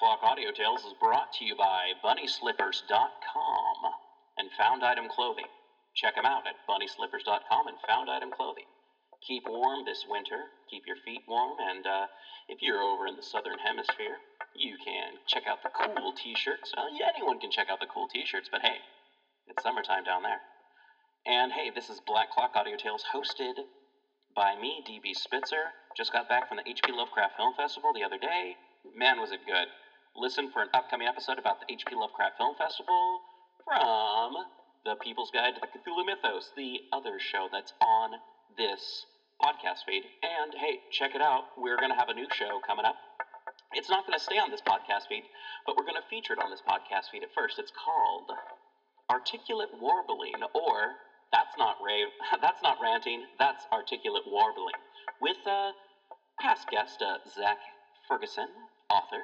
Clock Audio Tales is brought to you by BunnySlippers.com and Found Item Clothing. Check them out at BunnySlippers.com and Found Item Clothing keep warm this winter, keep your feet warm, and uh, if you're over in the southern hemisphere, you can check out the cool t shirts. Yeah, anyone can check out the cool t shirts, but hey, it's summertime down there. And hey, this is Black Clock Audio Tales hosted by me, DB Spitzer. Just got back from the HP Lovecraft Film Festival the other day. Man, was it good. Listen for an upcoming episode about the HP Lovecraft Film Festival from The People's Guide to the Cthulhu Mythos, the other show that's on this podcast feed. And hey, check it out. We're going to have a new show coming up. It's not going to stay on this podcast feed, but we're going to feature it on this podcast feed at first. It's called Articulate Warbling, or that's not rave, that's not ranting, that's articulate warbling, with uh, past guest uh, Zach Ferguson, author.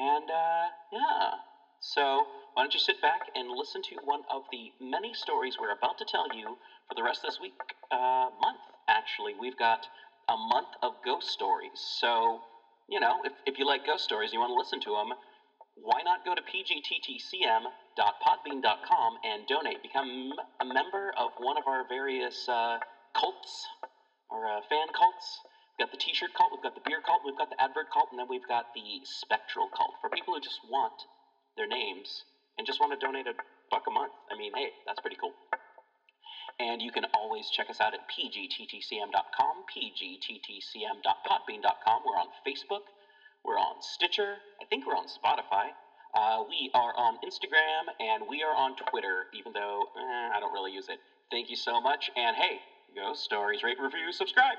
And uh, yeah, so why don't you sit back and listen to one of the many stories we're about to tell you for the rest of this week, uh, month, actually. We've got a month of ghost stories. So, you know, if, if you like ghost stories and you want to listen to them, why not go to pgttcm.podbean.com and donate? Become a member of one of our various uh, cults or uh, fan cults. We've got the t shirt cult, we've got the beer cult, we've got the advert cult, and then we've got the spectral cult for people who just want their names and just want to donate a buck a month. I mean, hey, that's pretty cool. And you can always check us out at pgttcm.com, pgttcm.podbean.com. We're on Facebook. We're on Stitcher. I think we're on Spotify. Uh, we are on Instagram and we are on Twitter, even though eh, I don't really use it. Thank you so much. And hey, go stories, rate, review, subscribe.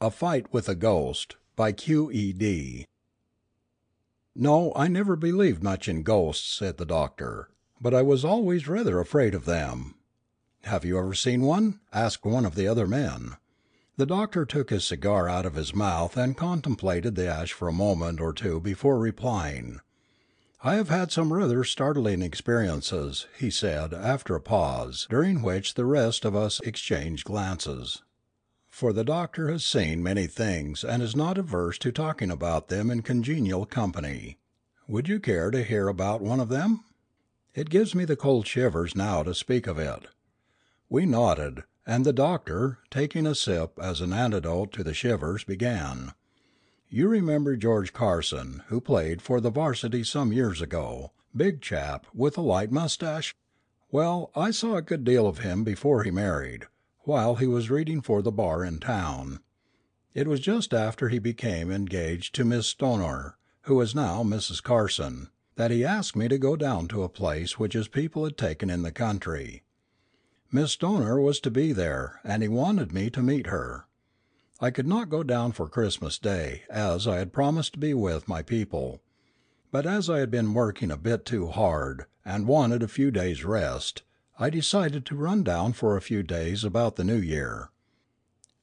A Fight with a Ghost by Q.E.D. No, I never believed much in ghosts, said the doctor but I was always rather afraid of them. "Have you ever seen one?" asked one of the other men. The doctor took his cigar out of his mouth and contemplated the ash for a moment or two before replying. "I have had some rather startling experiences," he said, after a pause, during which the rest of us exchanged glances. For the doctor has seen many things and is not averse to talking about them in congenial company. "Would you care to hear about one of them?" It gives me the cold shivers now to speak of it." We nodded, and the doctor, taking a sip as an antidote to the shivers, began: "You remember George Carson, who played for the varsity some years ago big chap, with a light mustache? Well, I saw a good deal of him before he married, while he was reading for the bar in town. It was just after he became engaged to Miss Stoner, who is now Mrs. Carson that he asked me to go down to a place which his people had taken in the country. Miss Stoner was to be there, and he wanted me to meet her. I could not go down for Christmas Day, as I had promised to be with my people; but as I had been working a bit too hard, and wanted a few days' rest, I decided to run down for a few days about the New Year.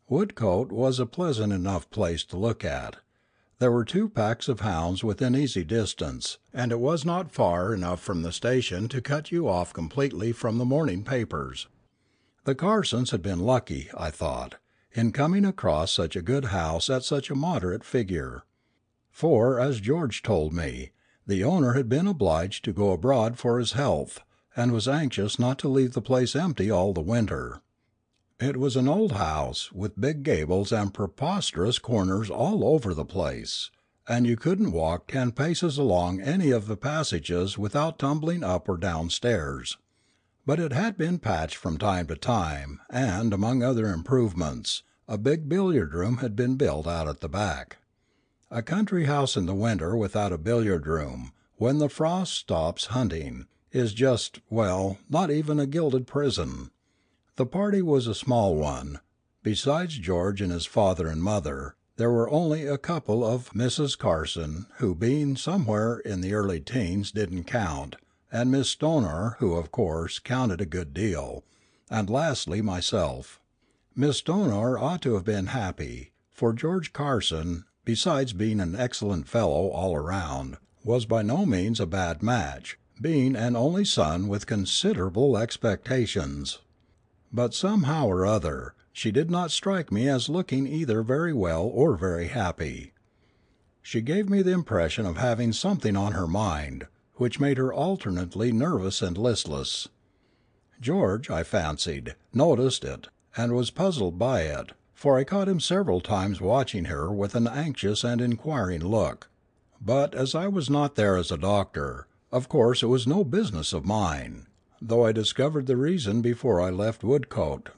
Woodcote was a pleasant enough place to look at. There were two packs of hounds within easy distance, and it was not far enough from the station to cut you off completely from the morning papers. The Carsons had been lucky, I thought, in coming across such a good house at such a moderate figure; for, as George told me, the owner had been obliged to go abroad for his health, and was anxious not to leave the place empty all the winter. It was an old house, with big gables and preposterous corners all over the place, and you couldn't walk ten paces along any of the passages without tumbling up or down stairs. But it had been patched from time to time, and, among other improvements, a big billiard room had been built out at the back. A country house in the winter without a billiard room, when the frost stops hunting, is just well, not even a gilded prison. The party was a small one. Besides George and his father and mother, there were only a couple of Misses Carson, who being somewhere in the early teens didn't count, and Miss Stoner, who, of course, counted a good deal, and lastly myself. Miss Stoner ought to have been happy, for George Carson, besides being an excellent fellow all around, was by no means a bad match, being an only son with considerable expectations. But somehow or other, she did not strike me as looking either very well or very happy. She gave me the impression of having something on her mind, which made her alternately nervous and listless. George, I fancied, noticed it, and was puzzled by it, for I caught him several times watching her with an anxious and inquiring look. But as I was not there as a doctor, of course it was no business of mine though I discovered the reason before I left Woodcote.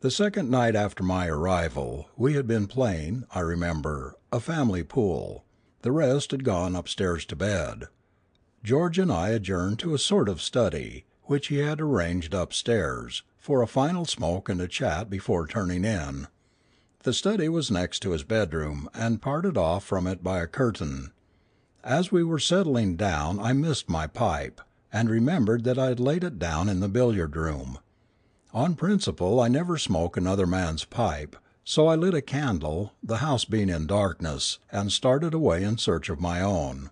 The second night after my arrival, we had been playing, I remember, a family pool; the rest had gone upstairs to bed. George and I adjourned to a sort of study, which he had arranged upstairs, for a final smoke and a chat before turning in. The study was next to his bedroom, and parted off from it by a curtain. As we were settling down I missed my pipe and remembered that I had laid it down in the billiard room. On principle I never smoke another man's pipe, so I lit a candle, the house being in darkness, and started away in search of my own.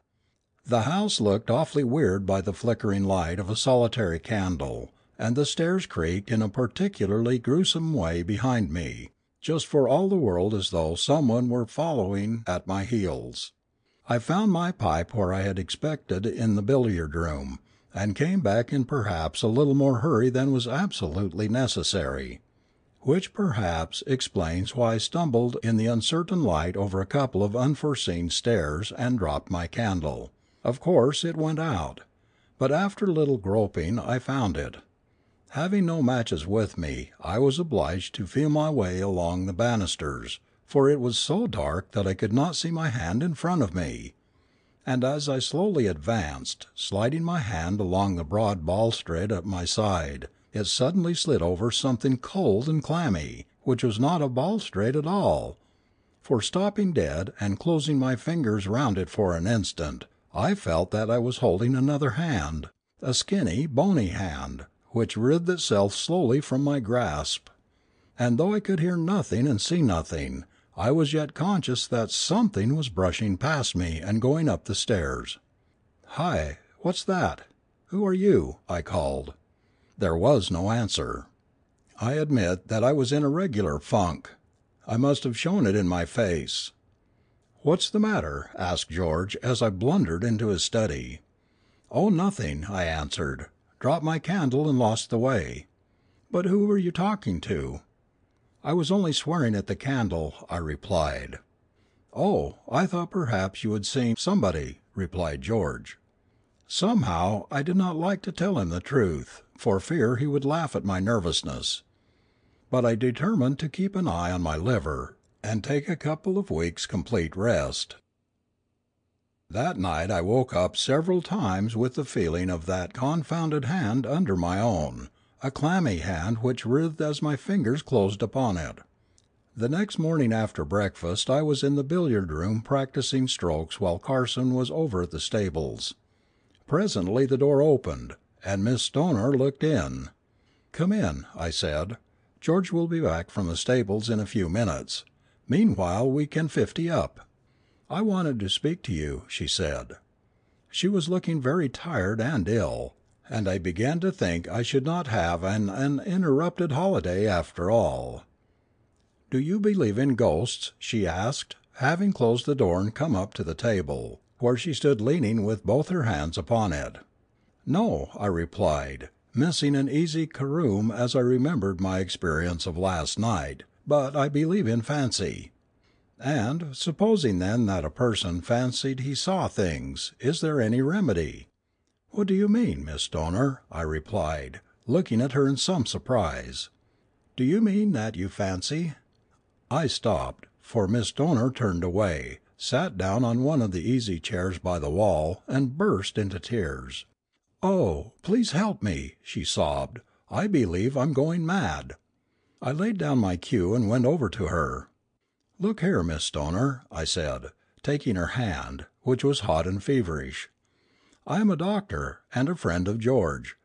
The house looked awfully weird by the flickering light of a solitary candle, and the stairs creaked in a particularly gruesome way behind me, just for all the world as though some one were following at my heels. I found my pipe where I had expected in the billiard room and came back in perhaps a little more hurry than was absolutely necessary. Which, perhaps, explains why I stumbled in the uncertain light over a couple of unforeseen stairs, and dropped my candle. Of course it went out. But after a little groping I found it. Having no matches with me, I was obliged to feel my way along the banisters, for it was so dark that I could not see my hand in front of me and as I slowly advanced, sliding my hand along the broad balustrade at my side, it suddenly slid over something cold and clammy, which was not a balustrade at all; for stopping dead, and closing my fingers round it for an instant, I felt that I was holding another hand, a skinny, bony hand, which writhed itself slowly from my grasp. And though I could hear nothing and see nothing, I was yet conscious that something was brushing past me and going up the stairs. "Hi! what's that? Who are you?" I called. There was no answer. I admit that I was in a regular funk. I must have shown it in my face. "What's the matter?" asked George, as I blundered into his study. "Oh, nothing," I answered; "dropped my candle and lost the way." "But who were you talking to?" "I was only swearing at the candle," I replied. "Oh, I thought perhaps you had seen somebody," replied George. Somehow I did not like to tell him the truth, for fear he would laugh at my nervousness. But I determined to keep an eye on my liver, and take a couple of weeks' complete rest. That night I woke up several times with the feeling of that confounded hand under my own a clammy hand which writhed as my fingers closed upon it. The next morning after breakfast I was in the billiard room practising strokes while Carson was over at the stables. Presently the door opened, and Miss Stoner looked in. "Come in," I said. "George will be back from the stables in a few minutes. Meanwhile we can fifty up." "I wanted to speak to you," she said. She was looking very tired and ill and I began to think I should not have an uninterrupted holiday after all. "Do you believe in ghosts?" she asked, having closed the door and come up to the table, where she stood leaning with both her hands upon it. "No," I replied. missing an easy carom as I remembered my experience of last night, but I believe in fancy. And, supposing then that a person fancied he saw things, is there any remedy?" "What do you mean, Miss Stoner?" I replied, looking at her in some surprise. "Do you mean that you fancy " I stopped, for Miss Stoner turned away, sat down on one of the easy chairs by the wall, and burst into tears. "Oh, please help me!" she sobbed. "I believe I'm going mad." I laid down my cue and went over to her. "Look here, Miss Stoner," I said, taking her hand, which was hot and feverish, "I am a doctor, and a friend of George.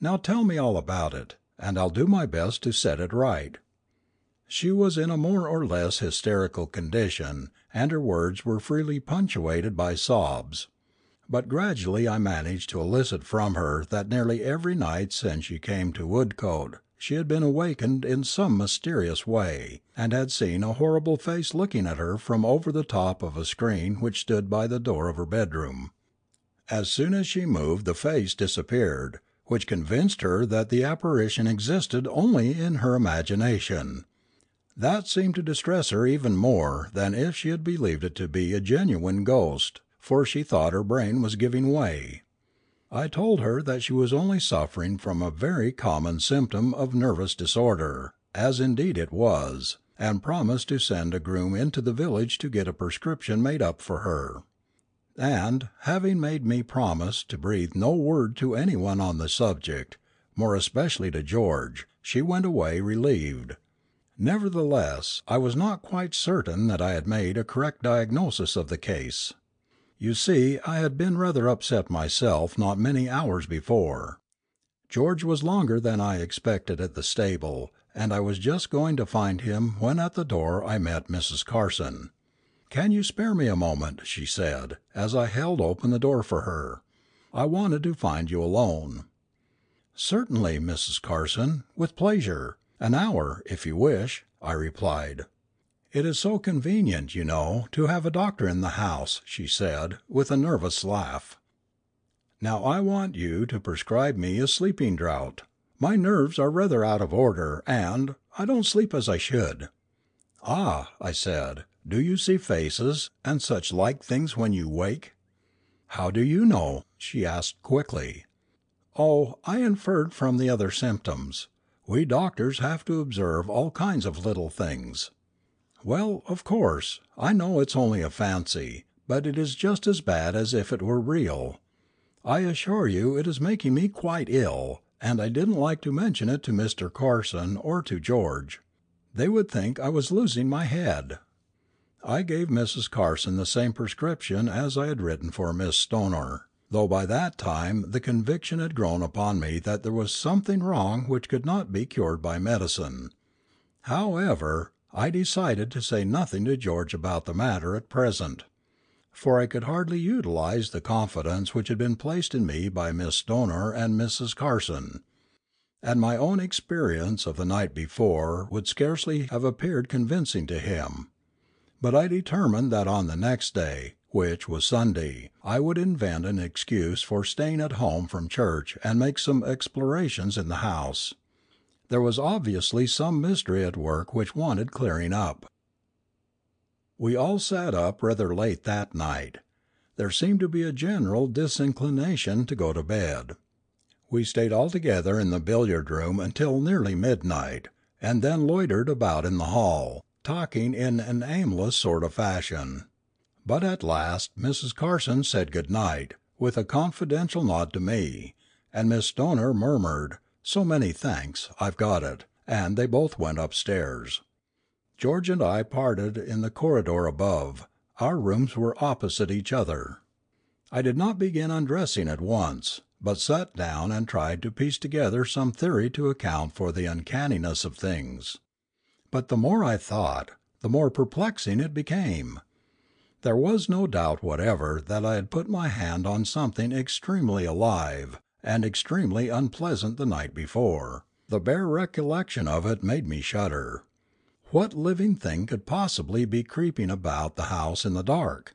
Now tell me all about it, and I'll do my best to set it right." She was in a more or less hysterical condition, and her words were freely punctuated by sobs. But gradually I managed to elicit from her that nearly every night since she came to Woodcote she had been awakened in some mysterious way, and had seen a horrible face looking at her from over the top of a screen which stood by the door of her bedroom. As soon as she moved the face disappeared, which convinced her that the apparition existed only in her imagination. That seemed to distress her even more than if she had believed it to be a genuine ghost, for she thought her brain was giving way. I told her that she was only suffering from a very common symptom of nervous disorder, as indeed it was, and promised to send a groom into the village to get a prescription made up for her. And, having made me promise to breathe no word to any one on the subject, more especially to George, she went away relieved. Nevertheless, I was not quite certain that I had made a correct diagnosis of the case. You see I had been rather upset myself not many hours before. George was longer than I expected at the stable, and I was just going to find him when at the door I met Mrs. Carson. "Can you spare me a moment?" she said, as I held open the door for her. "I wanted to find you alone." "Certainly, Mrs. Carson, with pleasure. An hour, if you wish," I replied. "It is so convenient, you know, to have a doctor in the house," she said, with a nervous laugh. "Now I want you to prescribe me a sleeping draught. My nerves are rather out of order, and I don't sleep as I should." "Ah," I said, "do you see faces, and such like things when you wake?" "How do you know?" she asked quickly. "Oh, I inferred from the other symptoms. We doctors have to observe all kinds of little things. Well, of course, I know it's only a fancy, but it is just as bad as if it were real. I assure you it is making me quite ill, and I didn't like to mention it to Mr. Carson or to George. They would think I was losing my head." I gave Mrs. Carson the same prescription as I had written for Miss Stoner, though by that time the conviction had grown upon me that there was something wrong which could not be cured by medicine. However, I decided to say nothing to George about the matter at present, for I could hardly utilise the confidence which had been placed in me by Miss Stoner and Mrs. Carson; and my own experience of the night before would scarcely have appeared convincing to him. But I determined that on the next day, which was Sunday, I would invent an excuse for staying at home from church and make some explorations in the house. There was obviously some mystery at work which wanted clearing up. We all sat up rather late that night. There seemed to be a general disinclination to go to bed. We stayed altogether in the billiard room until nearly midnight, and then loitered about in the hall, talking in an aimless sort of fashion. But at last Mrs. Carson said good night, with a confidential nod to me, and Miss Stoner murmured, "So many thanks, I've got it," and they both went upstairs. George and I parted in the corridor above; our rooms were opposite each other. I did not begin undressing at once, but sat down and tried to piece together some theory to account for the uncanniness of things. But the more I thought, the more perplexing it became. There was no doubt whatever that I had put my hand on something extremely alive and extremely unpleasant the night before; the bare recollection of it made me shudder. What living thing could possibly be creeping about the house in the dark?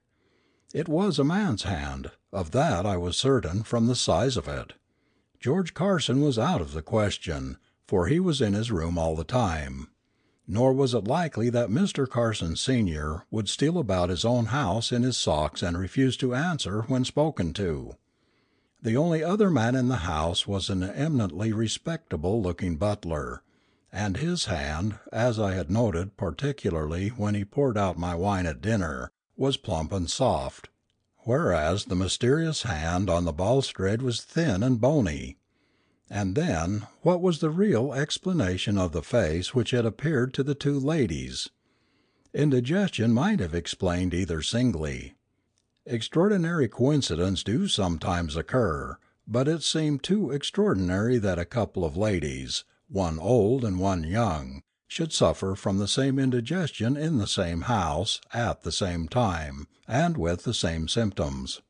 It was a man's hand, of that I was certain from the size of it. George Carson was out of the question, for he was in his room all the time. Nor was it likely that Mr. Carson senior would steal about his own house in his socks and refuse to answer when spoken to. The only other man in the house was an eminently respectable looking butler, and his hand, as I had noted particularly when he poured out my wine at dinner, was plump and soft, whereas the mysterious hand on the balustrade was thin and bony. And then, what was the real explanation of the face which had appeared to the two ladies? Indigestion might have explained either singly. Extraordinary coincidences do sometimes occur, but it seemed too extraordinary that a couple of ladies, one old and one young, should suffer from the same indigestion in the same house, at the same time, and with the same symptoms.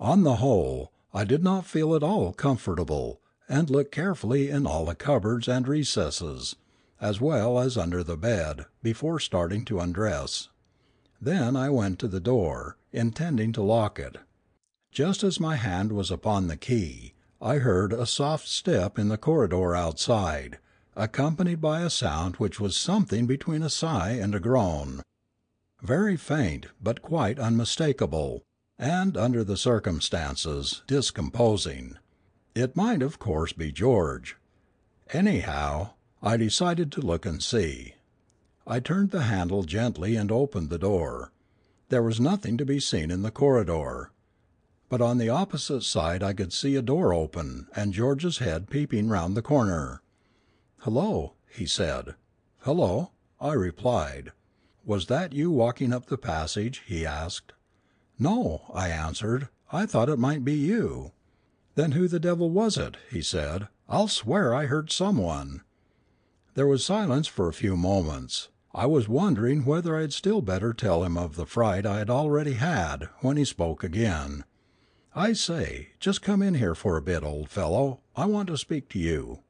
On the whole, I did not feel at all comfortable and looked carefully in all the cupboards and recesses, as well as under the bed, before starting to undress. Then I went to the door, intending to lock it. Just as my hand was upon the key, I heard a soft step in the corridor outside, accompanied by a sound which was something between a sigh and a groan. Very faint, but quite unmistakable, and, under the circumstances, discomposing. It might of course be George. Anyhow, I decided to look and see. I turned the handle gently and opened the door. There was nothing to be seen in the corridor. But on the opposite side I could see a door open, and George's head peeping round the corner. "Hello," he said. "Hello," I replied. "Was that you walking up the passage?" he asked. "No," I answered; "I thought it might be you." "Then who the devil was it?" he said. "I'll swear I heard some one." There was silence for a few moments. I was wondering whether I had still better tell him of the fright I had already had, when he spoke again. "I say, just come in here for a bit, old fellow; I want to speak to you."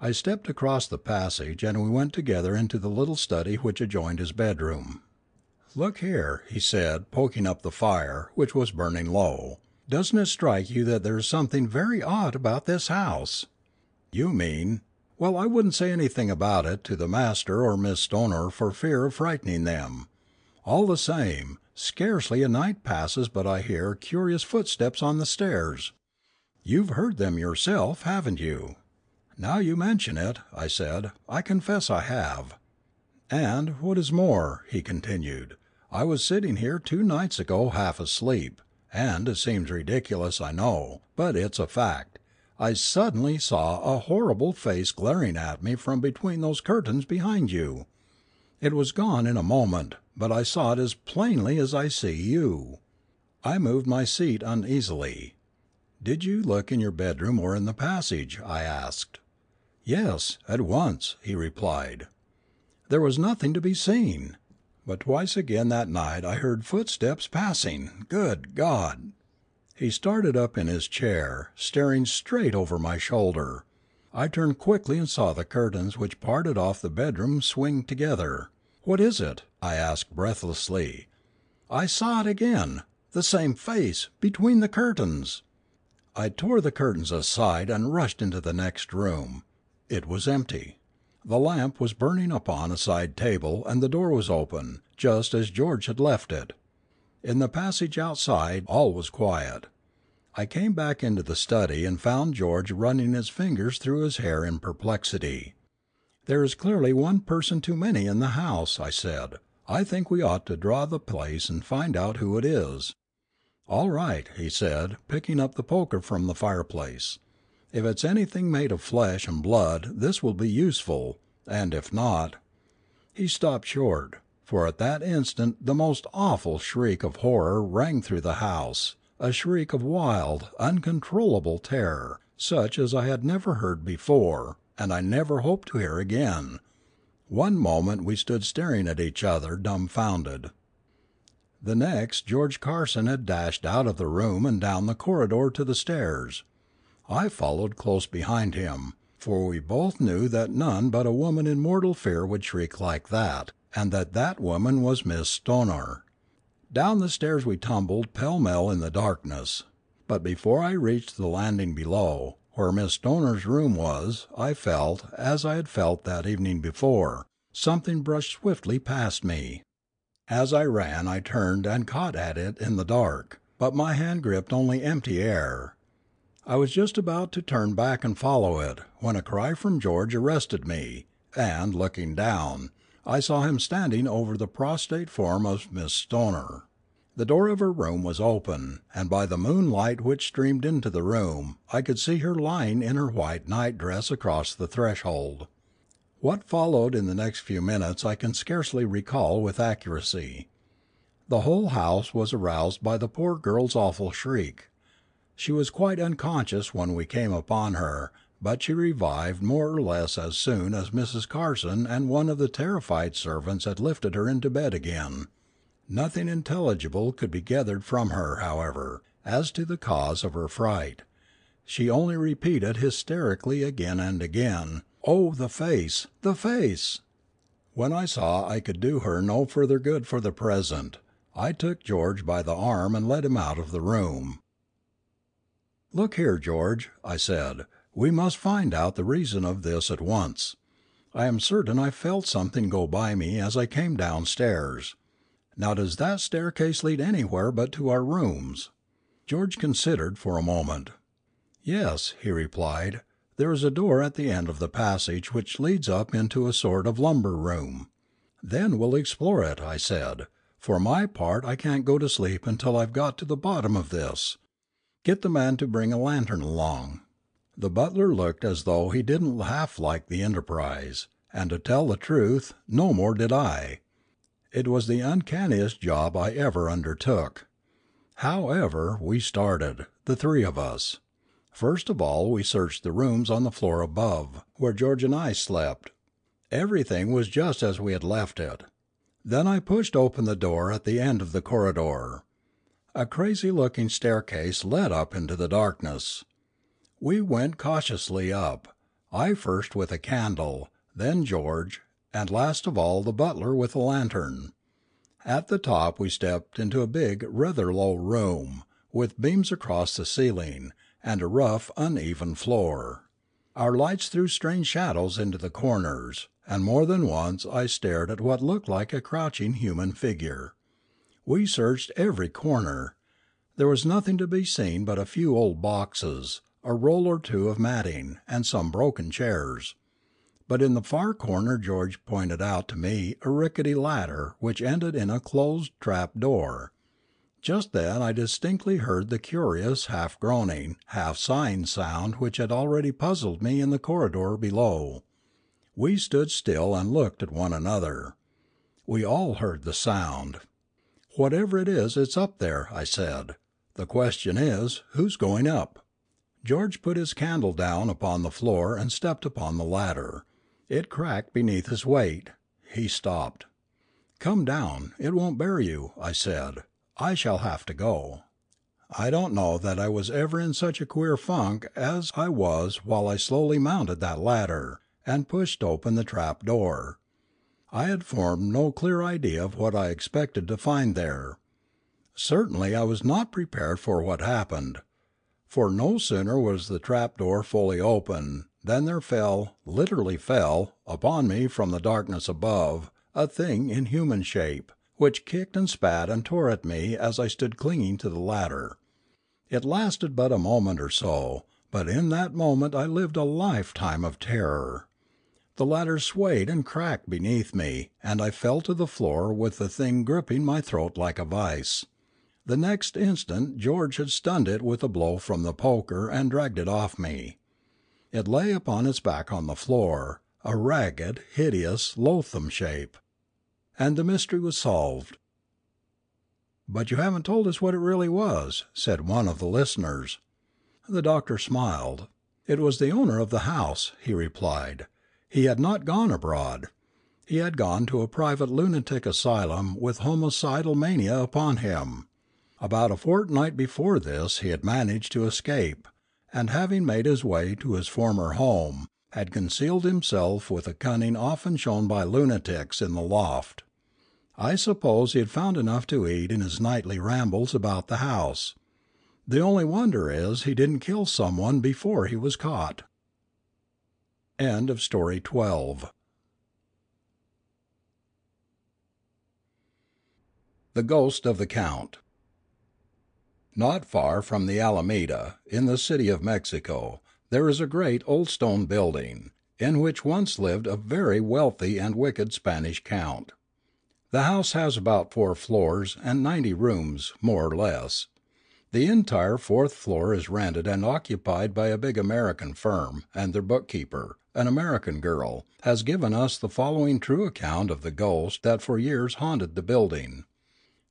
I stepped across the passage, and we went together into the little study which adjoined his bedroom. "Look here," he said, poking up the fire, which was burning low. Doesn't it strike you that there is something very odd about this house?" "You mean "Well, I wouldn't say anything about it to the master or Miss Stoner for fear of frightening them. All the same, scarcely a night passes but I hear curious footsteps on the stairs. You've heard them yourself, haven't you?" "Now you mention it," I said, "I confess I have." "And, what is more," he continued, "I was sitting here two nights ago half asleep and it seems ridiculous, I know, but it's a fact I suddenly saw a horrible face glaring at me from between those curtains behind you. It was gone in a moment, but I saw it as plainly as I see you." I moved my seat uneasily. "Did you look in your bedroom or in the passage?" I asked. "Yes, at once," he replied. "There was nothing to be seen. But twice again that night I heard footsteps passing. Good God!" He started up in his chair, staring straight over my shoulder. I turned quickly and saw the curtains which parted off the bedroom swing together. "What is it?" I asked breathlessly. "I saw it again the same face between the curtains!" I tore the curtains aside and rushed into the next room. It was empty. The lamp was burning upon a side table, and the door was open, just as George had left it. In the passage outside all was quiet. I came back into the study and found George running his fingers through his hair in perplexity. "There is clearly one person too many in the house," I said. "I think we ought to draw the place and find out who it is." "All right," he said, picking up the poker from the fireplace. If it's anything made of flesh and blood this will be useful, and if not He stopped short, for at that instant the most awful shriek of horror rang through the house, a shriek of wild, uncontrollable terror, such as I had never heard before, and I never hope to hear again. One moment we stood staring at each other, dumbfounded. The next George Carson had dashed out of the room and down the corridor to the stairs. I followed close behind him, for we both knew that none but a woman in mortal fear would shriek like that, and that that woman was Miss Stoner. Down the stairs we tumbled pell mell in the darkness. But before I reached the landing below, where Miss Stoner's room was, I felt, as I had felt that evening before, something brush swiftly past me. As I ran I turned and caught at it in the dark, but my hand gripped only empty air. I was just about to turn back and follow it, when a cry from George arrested me, and, looking down, I saw him standing over the prostrate form of Miss Stoner. The door of her room was open, and by the moonlight which streamed into the room I could see her lying in her white night dress across the threshold. What followed in the next few minutes I can scarcely recall with accuracy. The whole house was aroused by the poor girl's awful shriek. She was quite unconscious when we came upon her, but she revived more or less as soon as Mrs. Carson and one of the terrified servants had lifted her into bed again. Nothing intelligible could be gathered from her, however, as to the cause of her fright. She only repeated hysterically again and again, "Oh, the face! the face!" When I saw I could do her no further good for the present, I took George by the arm and led him out of the room. "Look here, George," I said, "we must find out the reason of this at once. I am certain I felt something go by me as I came downstairs. Now does that staircase lead anywhere but to our rooms?" George considered for a moment. "Yes," he replied, "there is a door at the end of the passage which leads up into a sort of lumber room." "Then we'll explore it," I said. "For my part I can't go to sleep until I've got to the bottom of this. Get the man to bring a lantern along." The butler looked as though he didn't half like the enterprise, and to tell the truth, no more did I. It was the uncanniest job I ever undertook. However, we started, the three of us. First of all we searched the rooms on the floor above, where George and I slept. Everything was just as we had left it. Then I pushed open the door at the end of the corridor. A crazy looking staircase led up into the darkness. We went cautiously up, I first with a candle, then George, and last of all the butler with a lantern. At the top we stepped into a big, rather low room, with beams across the ceiling, and a rough, uneven floor. Our lights threw strange shadows into the corners, and more than once I stared at what looked like a crouching human figure. We searched every corner. There was nothing to be seen but a few old boxes, a roll or two of matting, and some broken chairs. But in the far corner George pointed out to me a rickety ladder which ended in a closed trap door. Just then I distinctly heard the curious half groaning, half sighing sound which had already puzzled me in the corridor below. We stood still and looked at one another. We all heard the sound. "Whatever it is, it's up there," I said. "The question is, who's going up?" George put his candle down upon the floor and stepped upon the ladder. It cracked beneath his weight. He stopped. "Come down; it won't bear you," I said. "I shall have to go." I don't know that I was ever in such a queer funk as I was while I slowly mounted that ladder, and pushed open the trap door. I had formed no clear idea of what I expected to find there. Certainly I was not prepared for what happened. For no sooner was the trap door fully open, than there fell, literally fell, upon me from the darkness above, a thing in human shape, which kicked and spat and tore at me as I stood clinging to the ladder. It lasted but a moment or so, but in that moment I lived a lifetime of terror. The ladder swayed and cracked beneath me, and I fell to the floor with the thing gripping my throat like a vice. The next instant George had stunned it with a blow from the poker and dragged it off me. It lay upon its back on the floor, a ragged, hideous, loathsome shape. And the mystery was solved. "But you haven't told us what it really was," said one of the listeners. The doctor smiled. "It was the owner of the house," he replied. He had not gone abroad. He had gone to a private lunatic asylum with homicidal mania upon him. About a fortnight before this he had managed to escape, and having made his way to his former home, had concealed himself with a cunning often shown by lunatics in the loft. I suppose he had found enough to eat in his nightly rambles about the house. The only wonder is he didn't kill some one before he was caught. End of story 12. The Ghost of the Count. Not far from the Alameda, in the City of Mexico, there is a great old stone building, in which once lived a very wealthy and wicked Spanish count. The house has about four floors and ninety rooms, more or less. The entire fourth floor is rented and occupied by a big American firm, and their bookkeeper, an American girl, has given us the following true account of the ghost that for years haunted the building.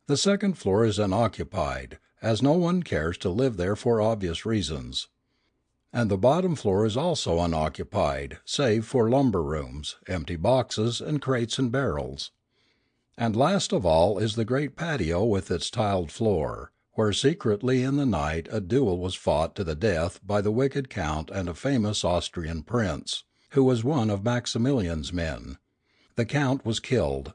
The second floor is unoccupied, as no one cares to live there for obvious reasons. And the bottom floor is also unoccupied, save for lumber rooms, empty boxes, and crates and barrels. And last of all is the great patio with its tiled floor, where secretly in the night a duel was fought to the death by the wicked Count and a famous Austrian prince, who was one of Maximilian's men. The Count was killed.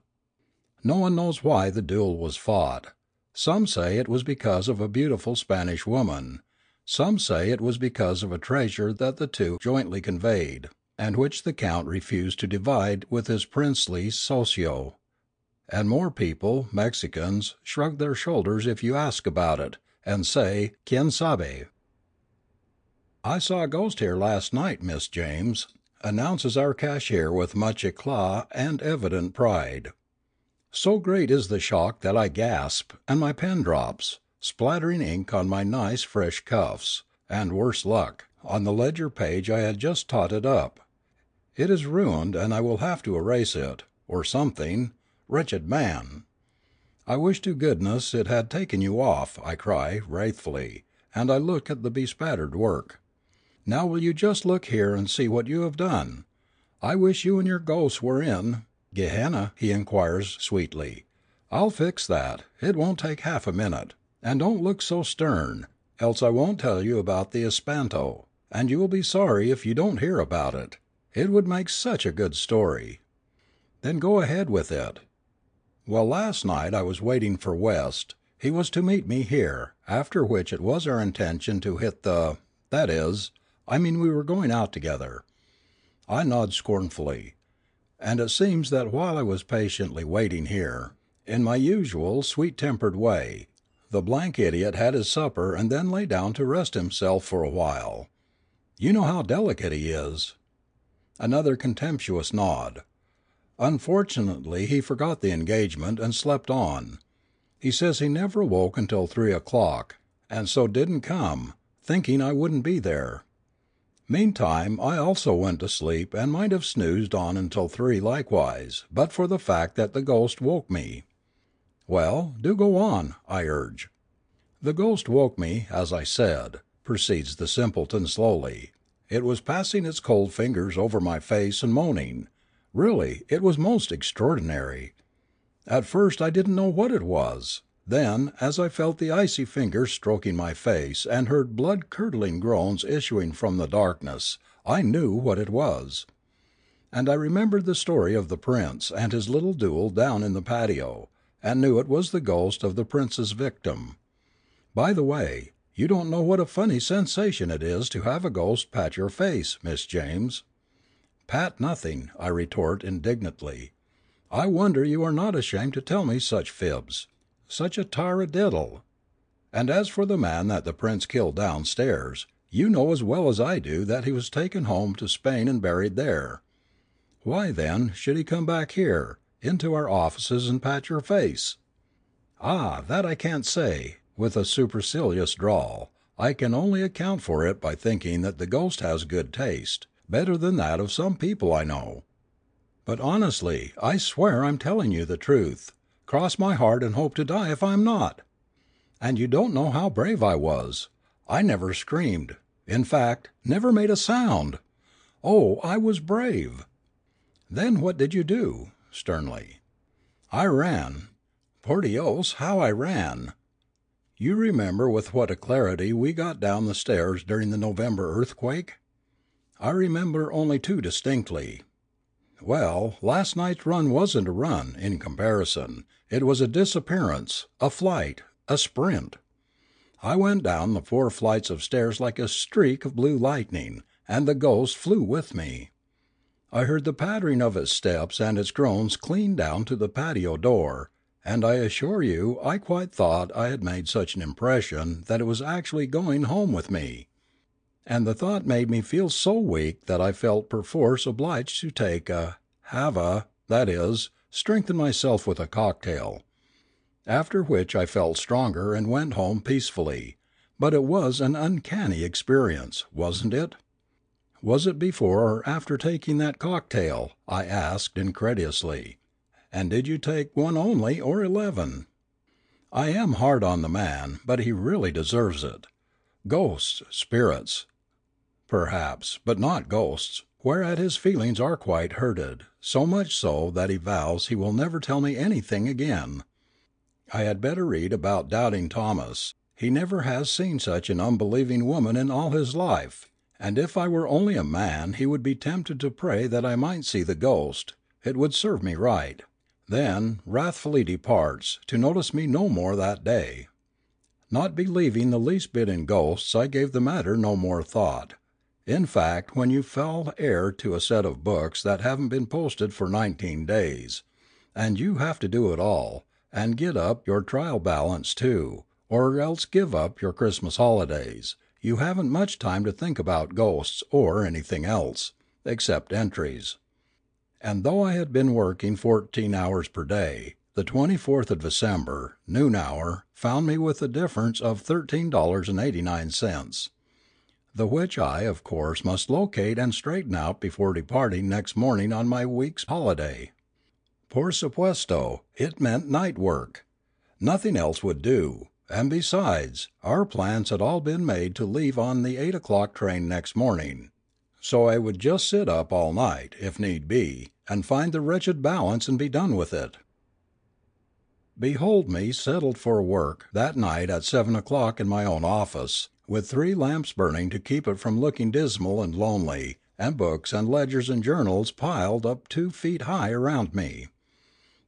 No one knows why the duel was fought. Some say it was because of a beautiful Spanish woman; some say it was because of a treasure that the two jointly conveyed, and which the Count refused to divide with his princely socio. And more people, Mexicans, shrug their shoulders if you ask about it, and say quien sabe. "I saw a ghost here last night, Miss James," announces our cashier with much éclat and evident pride. So great is the shock that I gasp, and my pen drops, splattering ink on my nice fresh cuffs, and, worse luck, on the ledger page I had just totted up. It is ruined and I will have to erase it, or something. Wretched man! I wish to goodness it had taken you off, I cry, wrathfully, and I look at the bespattered work. Now will you just look here and see what you have done? I wish you and your ghosts were in Gehenna, he inquires, sweetly. I'll fix that; it won't take half a minute. And don't look so stern, else I won't tell you about the espanto, and you will be sorry if you don't hear about it. It would make such a good story. Then go ahead with it. Well, last night I was waiting for West. He was to meet me here, after which it was our intention to hit the that is, I mean we were going out together." I nod scornfully. And it seems that while I was patiently waiting here, in my usual sweet tempered way, the blank idiot had his supper and then lay down to rest himself for a while. You know how delicate he is. Another contemptuous nod. Unfortunately he forgot the engagement, and slept on. He says he never awoke until three o'clock, and so didn't come, thinking I wouldn't be there. Meantime I also went to sleep and might have snoozed on until three likewise, but for the fact that the ghost woke me." "Well, do go on," I urge. "The ghost woke me, as I said," proceeds the simpleton slowly. "It was passing its cold fingers over my face and moaning. Really, it was most extraordinary. At first I didn't know what it was; then, as I felt the icy fingers stroking my face and heard blood curdling groans issuing from the darkness, I knew what it was. And I remembered the story of the prince and his little duel down in the patio, and knew it was the ghost of the prince's victim. By the way, you don't know what a funny sensation it is to have a ghost pat your face, Miss James. "Pat nothing," I retort indignantly. "I wonder you are not ashamed to tell me such fibs. Such a taradiddle! And as for the man that the prince killed downstairs, you know as well as I do that he was taken home to Spain and buried there. Why, then, should he come back here, into our offices, and pat your face?" "Ah, that I can't say," with a supercilious drawl. "I can only account for it by thinking that the ghost has good taste better than that of some people I know. But honestly, I swear I'm telling you the truth. Cross my heart and hope to die if I'm not. And you don't know how brave I was. I never screamed in fact, never made a sound. Oh, I was brave!" "Then what did you do?" sternly. "I ran. Por Dios, how I ran! You remember with what alacrity we got down the stairs during the November earthquake? I remember only too distinctly. Well, last night's run wasn't a run, in comparison; it was a disappearance, a flight, a sprint. I went down the four flights of stairs like a streak of blue lightning, and the ghost flew with me. I heard the pattering of its steps and its groans clean down to the patio door, and I assure you I quite thought I had made such an impression that it was actually going home with me. And the thought made me feel so weak that I felt perforce obliged to take a have a that is, strengthen myself with a cocktail. After which I felt stronger and went home peacefully; but it was an uncanny experience, wasn't it?" "Was it before or after taking that cocktail?" I asked incredulously. "And did you take one only, or eleven?" I am hard on the man, but he really deserves it. Ghosts, spirits perhaps, but not ghosts, whereat his feelings are quite hurted, so much so that he vows he will never tell me anything again. I had better read about Doubting Thomas; he never has seen such an unbelieving woman in all his life, and if I were only a man he would be tempted to pray that I might see the ghost; it would serve me right. Then wrathfully departs, to notice me no more that day. Not believing the least bit in ghosts I gave the matter no more thought. In fact when you fall heir to a set of books that haven't been posted for nineteen days, and you have to do it all and get up your trial balance too, or else give up your Christmas holidays, you haven't much time to think about ghosts, or anything else, except entries. And though I had been working fourteen hours per day, the 24th of December, noon hour, found me with a difference of $13.89. The which I of course must locate and straighten out before departing next morning on my week's holiday. Por supuesto, it meant night work. Nothing else would do; and besides, our plans had all been made to leave on the eight o'clock train next morning. So I would just sit up all night, if need be, and find the wretched balance and be done with it. Behold me settled for work that night at seven o'clock in my own office, with three lamps burning to keep it from looking dismal and lonely, and books and ledgers and journals piled up two feet high around me.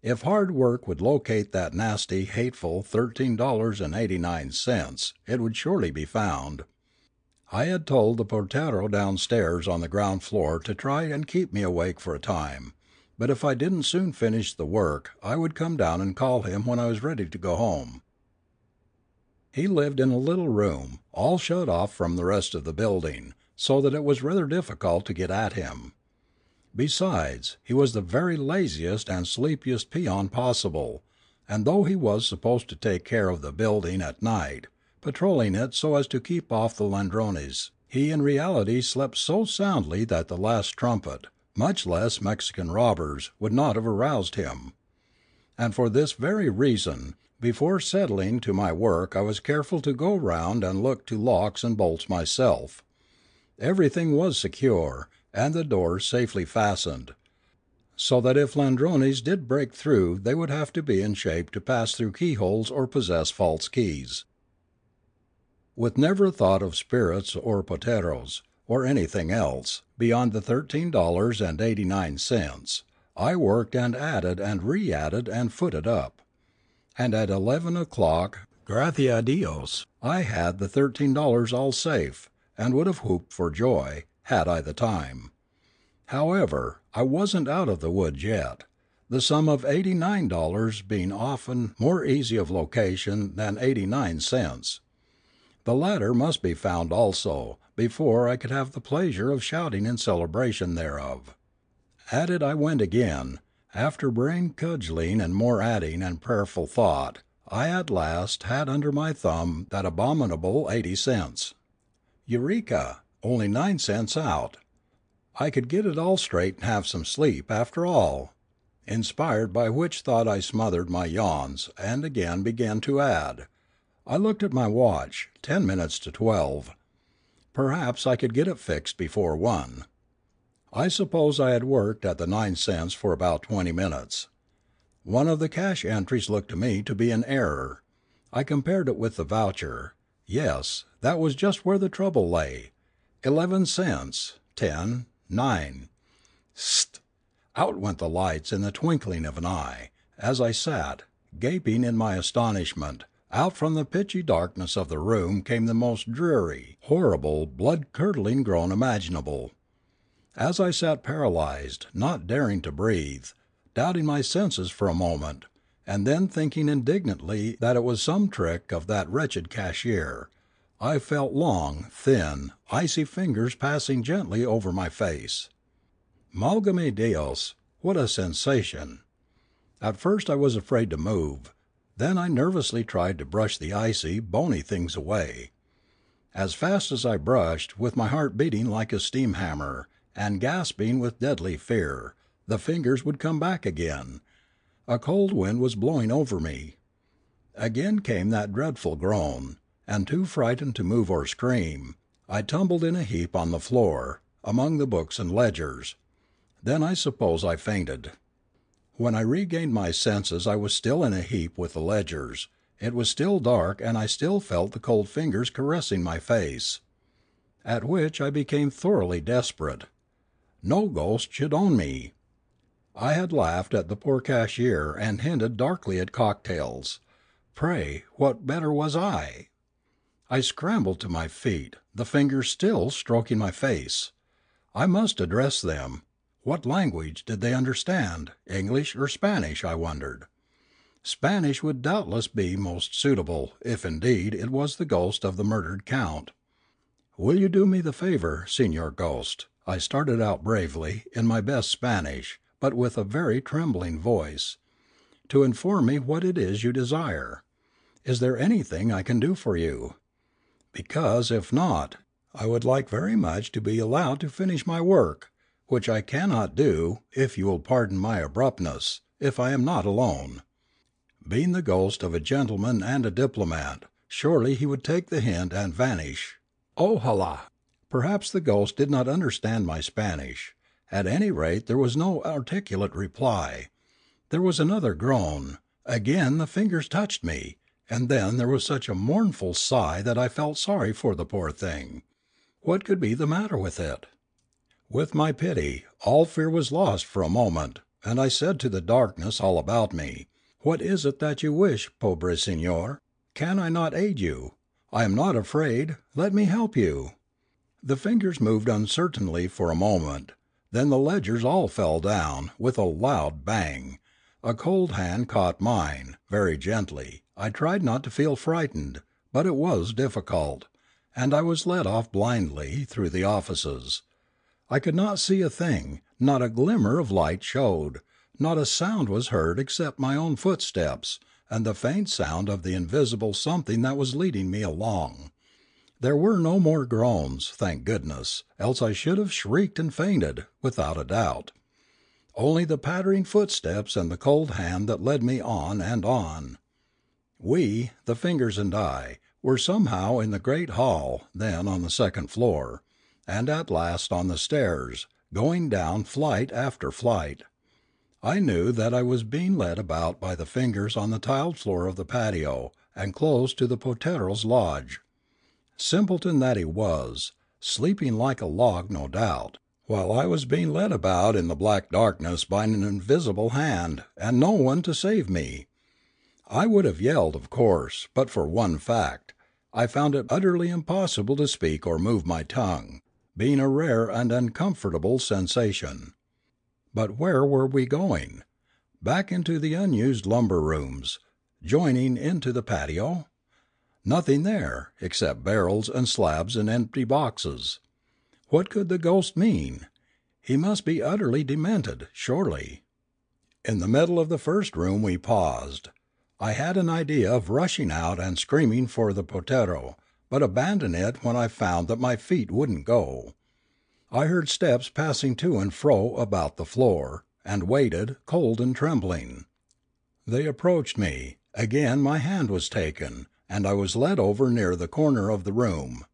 If hard work would locate that nasty, hateful $13.89, it would surely be found. I had told the portero downstairs on the ground floor to try and keep me awake for a time, but if I didn't soon finish the work I would come down and call him when I was ready to go home. He lived in a little room, all shut off from the rest of the building, so that it was rather difficult to get at him. Besides, he was the very laziest and sleepiest peon possible, and though he was supposed to take care of the building at night, patrolling it so as to keep off the ladrones, he in reality slept so soundly that the last trumpet, much less Mexican robbers, would not have aroused him. And for this very reason, before settling to my work I was careful to go round and look to locks and bolts myself. Everything was secure and the doors safely fastened, so that if ladrones did break through they would have to be in shape to pass through keyholes or possess false keys. With never a thought of spirits or porteros, or anything else, beyond the thirteen dollars and eighty nine cents, I worked and added and re added and footed up. And at eleven o'clock, gracias a Dios, I had the thirteen dollars all safe, and would have whooped for joy had I the time. However, I wasn't out of the woods yet, the sum of eighty nine dollars being often more easy of location than eighty nine cents. The latter must be found also, before I could have the pleasure of shouting in celebration thereof. At it I went again; after brain cudgelling and more adding and prayerful thought, I at last had under my thumb that abominable eighty cents. Eureka! Only nine cents out! I could get it all straight and have some sleep, after all! Inspired by which thought I smothered my yawns, and again began to add. I looked at my watch ten minutes to twelve. Perhaps I could get it fixed before one. I suppose I had worked at the nine cents for about twenty minutes. One of the cash entries looked to me to be an error. I compared it with the voucher. Yes, that was just where the trouble lay. Eleven cents, ten, nine Sst! Out went the lights in the twinkling of an eye, as I sat, gaping in my astonishment, Out from the pitchy darkness of the room came the most dreary, horrible, blood curdling groan imaginable. As I sat paralysed, not daring to breathe, doubting my senses for a moment, and then thinking indignantly that it was some trick of that wretched cashier, I felt long, thin, icy fingers passing gently over my face. Válgame Dios! what a sensation! At first I was afraid to move; then I nervously tried to brush the icy, bony things away. As fast as I brushed, with my heart beating like a steam hammer, and gasping with deadly fear, the fingers would come back again. A cold wind was blowing over me. Again came that dreadful groan, and too frightened to move or scream, I tumbled in a heap on the floor, among the books and ledgers. Then I suppose I fainted. When I regained my senses I was still in a heap with the ledgers; it was still dark and I still felt the cold fingers caressing my face. At which I became thoroughly desperate. No ghost should own me! I had laughed at the poor cashier and hinted darkly at cocktails. Pray, what better was I? I scrambled to my feet, the fingers still stroking my face. I must address them. What language did they understand, English or Spanish, I wondered? Spanish would doubtless be most suitable, if indeed it was the ghost of the murdered Count. "Will you do me the favour, Signor Ghost," I started out bravely, in my best Spanish, but with a very trembling voice, "to inform me what it is you desire? Is there anything I can do for you? Because, if not, I would like very much to be allowed to finish my work, which I cannot do, if you will pardon my abruptness, if I am not alone." Being the ghost of a gentleman and a diplomat, surely he would take the hint and vanish. Oh, Ojalá! Perhaps the ghost did not understand my Spanish; at any rate there was no articulate reply. There was another groan; again the fingers touched me, and then there was such a mournful sigh that I felt sorry for the poor thing. What could be the matter with it? With my pity, all fear was lost for a moment, and I said to the darkness all about me, "What is it that you wish, pobre signor? Can I not aid you? I am not afraid; let me help you." The fingers moved uncertainly for a moment; then the ledgers all fell down, with a loud bang. A cold hand caught mine, very gently; I tried not to feel frightened, but it was difficult, and I was led off blindly, through the offices. I could not see a thing; not a glimmer of light showed; not a sound was heard except my own footsteps, and the faint sound of the invisible something that was leading me along. There were no more groans, thank goodness, else I should have shrieked and fainted, without a doubt. Only the pattering footsteps and the cold hand that led me on and on. We, the fingers and I, were somehow in the great hall, then on the second floor, and at last on the stairs, going down flight after flight. I knew that I was being led about by the fingers on the tiled floor of the patio, and close to the Portero's lodge. Simpleton that he was, sleeping like a log no doubt, while I was being led about in the black darkness by an invisible hand, and no one to save me! I would have yelled, of course, but for one fact: I found it utterly impossible to speak or move my tongue, being a rare and uncomfortable sensation. But where were we going? Back into the unused lumber rooms, joining into the patio? Nothing there, except barrels and slabs and empty boxes. What could the ghost mean? He must be utterly demented, surely. In the middle of the first room we paused. I had an idea of rushing out and screaming for the Portero, but abandoned it when I found that my feet wouldn't go. I heard steps passing to and fro about the floor, and waited, cold and trembling. They approached me; again my hand was taken and I was led over near the corner of the room.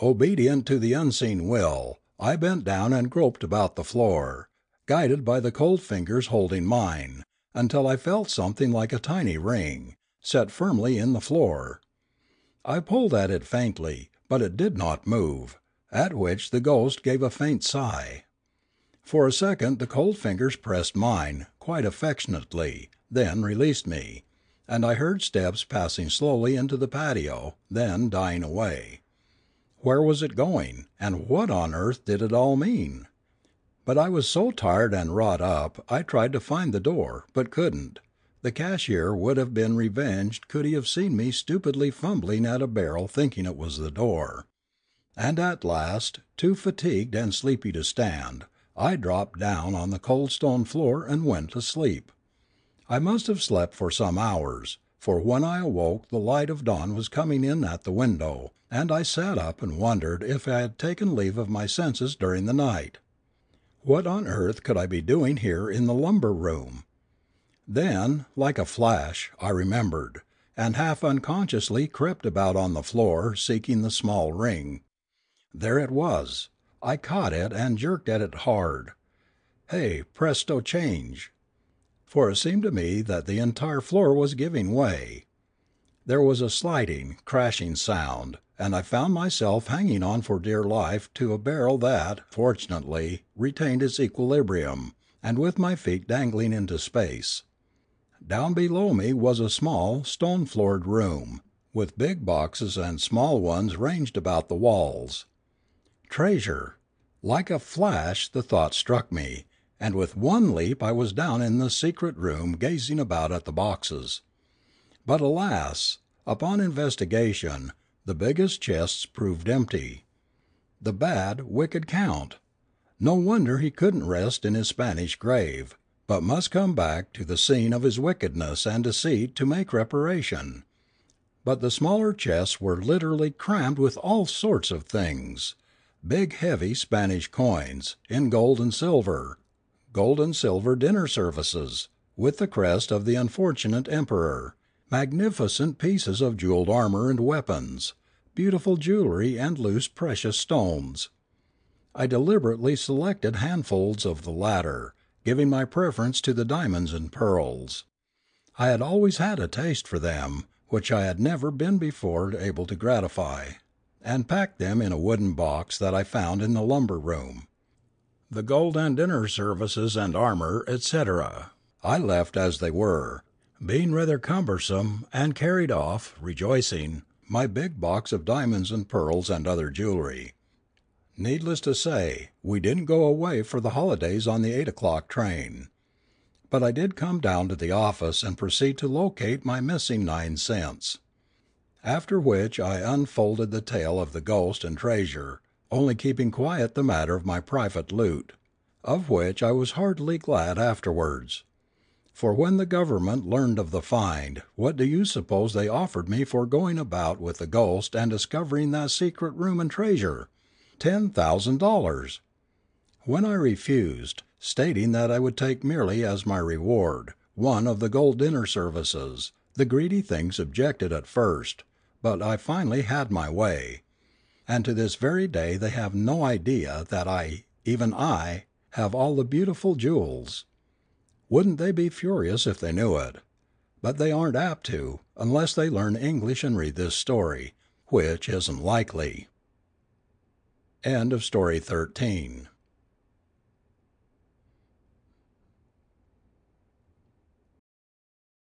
Obedient to the unseen will, I bent down and groped about the floor, guided by the cold fingers holding mine, until I felt something like a tiny ring, set firmly in the floor. I pulled at it faintly, but it did not move, at which the ghost gave a faint sigh. For a second the cold fingers pressed mine, quite affectionately, then released me and I heard steps passing slowly into the patio, then dying away. Where was it going, and what on earth did it all mean? But I was so tired and wrought up I tried to find the door, but couldn't. The cashier would have been revenged could he have seen me stupidly fumbling at a barrel thinking it was the door. And at last, too fatigued and sleepy to stand, I dropped down on the cold stone floor and went to sleep. I must have slept for some hours, for when I awoke the light of dawn was coming in at the window, and I sat up and wondered if I had taken leave of my senses during the night. What on earth could I be doing here in the lumber room? Then, like a flash, I remembered, and half unconsciously crept about on the floor, seeking the small ring. There it was. I caught it and jerked at it hard. Hey, presto change! For it seemed to me that the entire floor was giving way. There was a sliding, crashing sound, and I found myself hanging on for dear life to a barrel that, fortunately, retained its equilibrium, and with my feet dangling into space. Down below me was a small, stone floored room, with big boxes and small ones ranged about the walls. Treasure! Like a flash the thought struck me, and with one leap I was down in the secret room gazing about at the boxes. But alas! upon investigation, the biggest chests proved empty. The bad, wicked Count! No wonder he couldn't rest in his Spanish grave but must come back to the scene of his wickedness and deceit to make reparation. But the smaller chests were literally crammed with all sorts of things big heavy Spanish coins, in gold and silver, gold and silver dinner services, with the crest of the unfortunate emperor, magnificent pieces of jewelled armour and weapons, beautiful jewellery and loose precious stones. I deliberately selected handfuls of the latter giving my preference to the diamonds and pearls. I had always had a taste for them, which I had never been before able to gratify, and packed them in a wooden box that I found in the lumber room. The gold and dinner services and armour, etc., I left as they were, being rather cumbersome, and carried off, rejoicing, my big box of diamonds and pearls and other jewellery. Needless to say, we didn't go away for the holidays on the eight o'clock train. But I did come down to the office and proceed to locate my missing nine cents. After which I unfolded the tale of the ghost and treasure, only keeping quiet the matter of my private loot, of which I was heartily glad afterwards. For when the government learned of the find, what do you suppose they offered me for going about with the ghost and discovering that secret room and treasure? ten thousand dollars! When I refused, stating that I would take merely as my reward one of the gold dinner services, the greedy things objected at first, but I finally had my way. And to this very day they have no idea that I, even I, have all the beautiful jewels. Wouldn't they be furious if they knew it? But they aren't apt to, unless they learn English and read this story, which isn't likely. Story 13